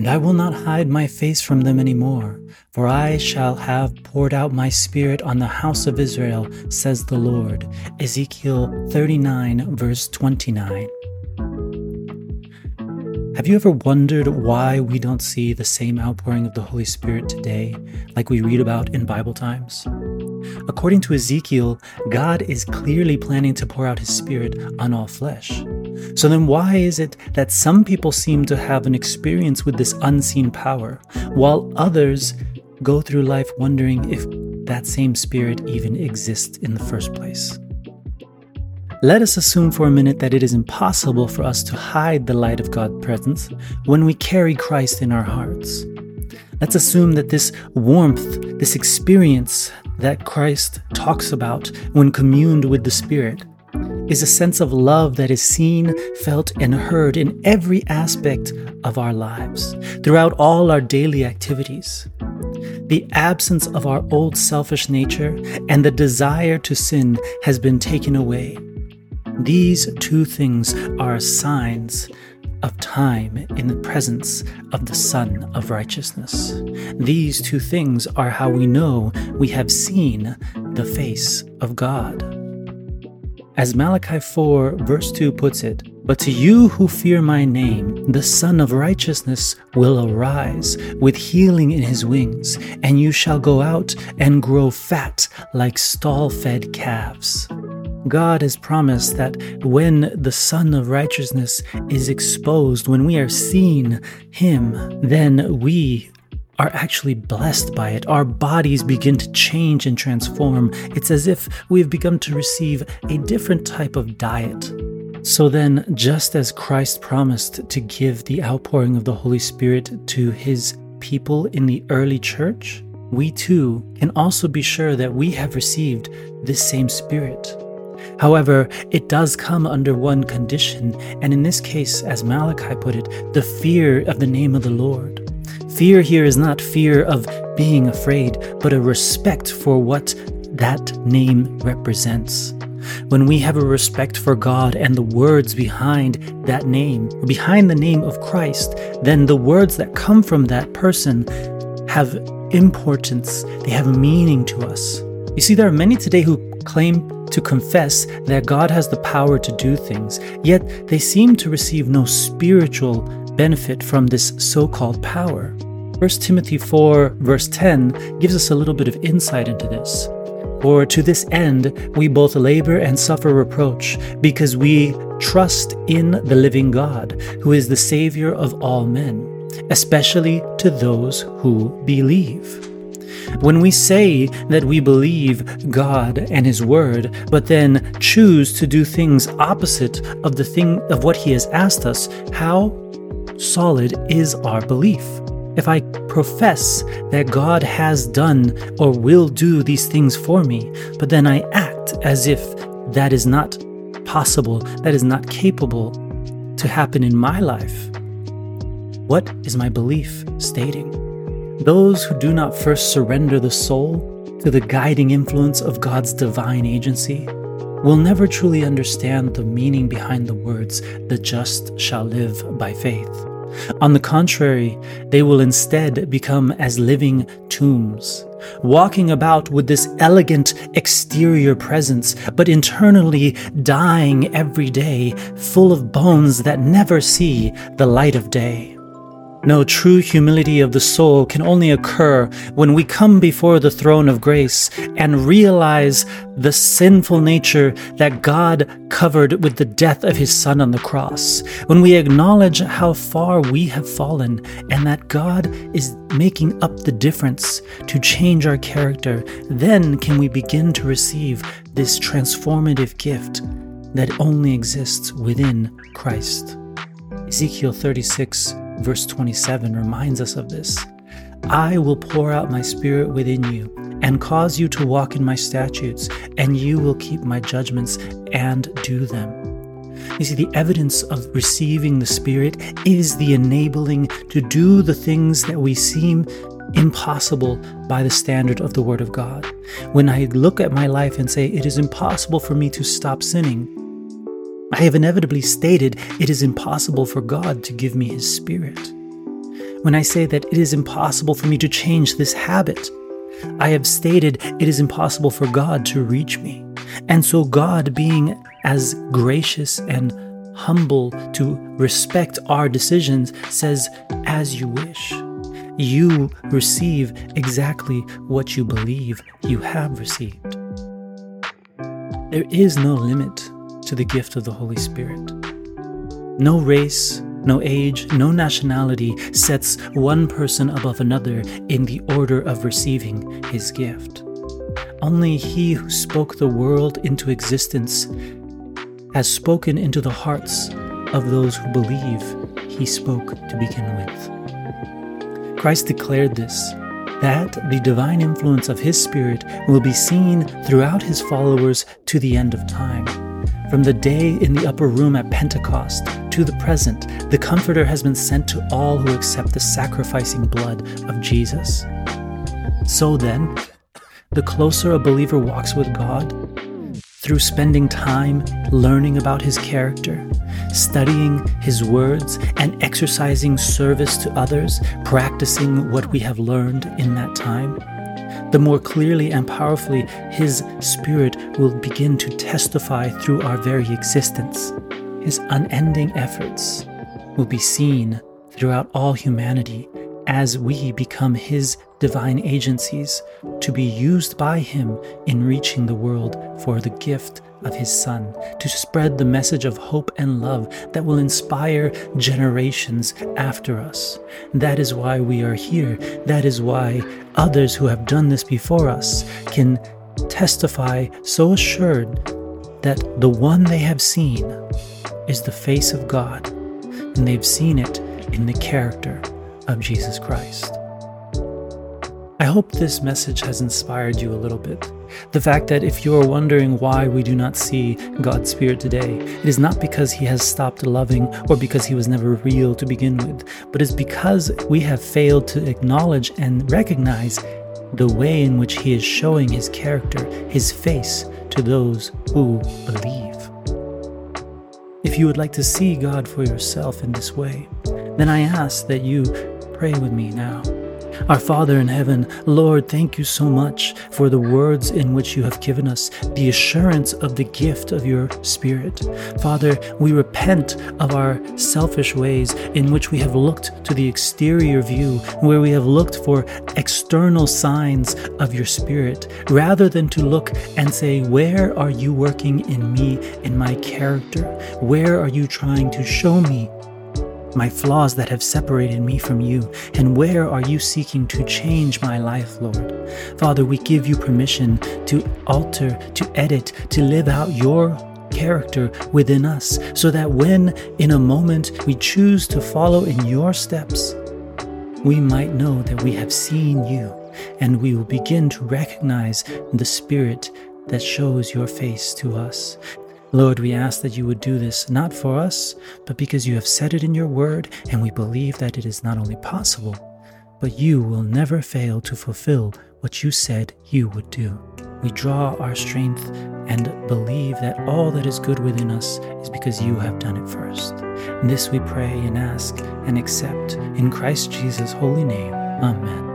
And I will not hide my face from them any more, for I shall have poured out my spirit on the house of Israel, says the Lord. Ezekiel 39, verse 29. Have you ever wondered why we don't see the same outpouring of the Holy Spirit today, like we read about in Bible times? According to Ezekiel, God is clearly planning to pour out his Spirit on all flesh. So then, why is it that some people seem to have an experience with this unseen power, while others go through life wondering if that same Spirit even exists in the first place? Let us assume for a minute that it is impossible for us to hide the light of God's presence when we carry Christ in our hearts. Let's assume that this warmth, this experience that Christ talks about when communed with the Spirit, is a sense of love that is seen, felt, and heard in every aspect of our lives, throughout all our daily activities. The absence of our old selfish nature and the desire to sin has been taken away. These two things are signs of time in the presence of the Sun of Righteousness. These two things are how we know we have seen the face of God. As Malachi 4, verse 2 puts it, But to you who fear my name, the Sun of Righteousness will arise with healing in his wings, and you shall go out and grow fat like stall fed calves. God has promised that when the Sun of Righteousness is exposed, when we are seen Him, then we are actually blessed by it. Our bodies begin to change and transform. It's as if we have begun to receive a different type of diet. So then, just as Christ promised to give the outpouring of the Holy Spirit to his people in the early church, we too can also be sure that we have received this same Spirit. However, it does come under one condition, and in this case, as Malachi put it, the fear of the name of the Lord. Fear here is not fear of being afraid, but a respect for what that name represents. When we have a respect for God and the words behind that name, behind the name of Christ, then the words that come from that person have importance, they have meaning to us. You see, there are many today who claim to confess that God has the power to do things, yet they seem to receive no spiritual benefit from this so called power. 1 Timothy 4, verse 10, gives us a little bit of insight into this. For to this end we both labor and suffer reproach, because we trust in the living God, who is the Savior of all men, especially to those who believe. When we say that we believe God and His Word, but then choose to do things opposite of the thing of what He has asked us, how solid is our belief? If I profess that God has done or will do these things for me, but then I act as if that is not possible, that is not capable to happen in my life, what is my belief stating? Those who do not first surrender the soul to the guiding influence of God's divine agency will never truly understand the meaning behind the words, the just shall live by faith. On the contrary, they will instead become as living tombs, walking about with this elegant exterior presence, but internally dying every day, full of bones that never see the light of day. No, true humility of the soul can only occur when we come before the throne of grace and realize the sinful nature that God covered with the death of his Son on the cross. When we acknowledge how far we have fallen and that God is making up the difference to change our character, then can we begin to receive this transformative gift that only exists within Christ. Ezekiel 36 verse 27 reminds us of this. I will pour out my spirit within you and cause you to walk in my statutes, and you will keep my judgments and do them. You see, the evidence of receiving the Spirit is the enabling to do the things that we seem impossible by the standard of the Word of God. When I look at my life and say, it is impossible for me to stop sinning, I have inevitably stated it is impossible for God to give me His Spirit. when I say that it is impossible for me to change this habit. I have stated it is impossible for God to reach me. And so, God, being as gracious and humble to respect our decisions, says, As you wish. You receive exactly what you believe you have received. There is no limit to the gift of the Holy Spirit. No race, no age, no nationality sets one person above another in the order of receiving his gift. Only he who spoke the world into existence has spoken into the hearts of those who believe he spoke to begin with. Christ declared this that the divine influence of his Spirit will be seen throughout his followers to the end of time. From the day in the upper room at Pentecost to the present, the Comforter has been sent to all who accept the sacrificing blood of Jesus. So then, the closer a believer walks with God, through spending time learning about His character, studying His words, and exercising service to others, practicing what we have learned in that time, the more clearly and powerfully His Spirit will begin to testify through our very existence. His unending efforts will be seen throughout all humanity as we become His divine agencies to be used by Him in reaching the world for the gift of His Son, to spread the message of hope and love that will inspire generations after us. That is why we are here. That is why others who have done this before us can testify so assured that the one they have seen is the face of God, and they've seen it in the character of Jesus Christ. I hope this message has inspired you a little bit. The fact that if you are wondering why we do not see God's Spirit today, it is not because He has stopped loving or because He was never real to begin with, but it's because we have failed to acknowledge and recognize the way in which He is showing His character, His face to those who believe. If you would like to see God for yourself in this way, then I ask that you pray with me now. Our Father in heaven, Lord, thank you so much for the words in which you have given us, the assurance of the gift of your Spirit. Father, we repent of our selfish ways in which we have looked to the exterior view, where we have looked for external signs of your Spirit, rather than to look and say, Where are you working in me, in my character? Where are you trying to show me my flaws that have separated me from you? And where are you seeking to change my life, Lord? Father, we give you permission to alter, to edit, to live out your character within us, so that when in a moment we choose to follow in your steps, we might know that we have seen you and we will begin to recognize the Spirit that shows your face to us. Lord, we ask that you would do this not for us, but because you have said it in your word, and we believe that it is not only possible, but you will never fail to fulfill what you said you would do. We draw our strength and believe that all that is good within us is because you have done it first. And this we pray and ask and accept in Christ Jesus' holy name. Amen.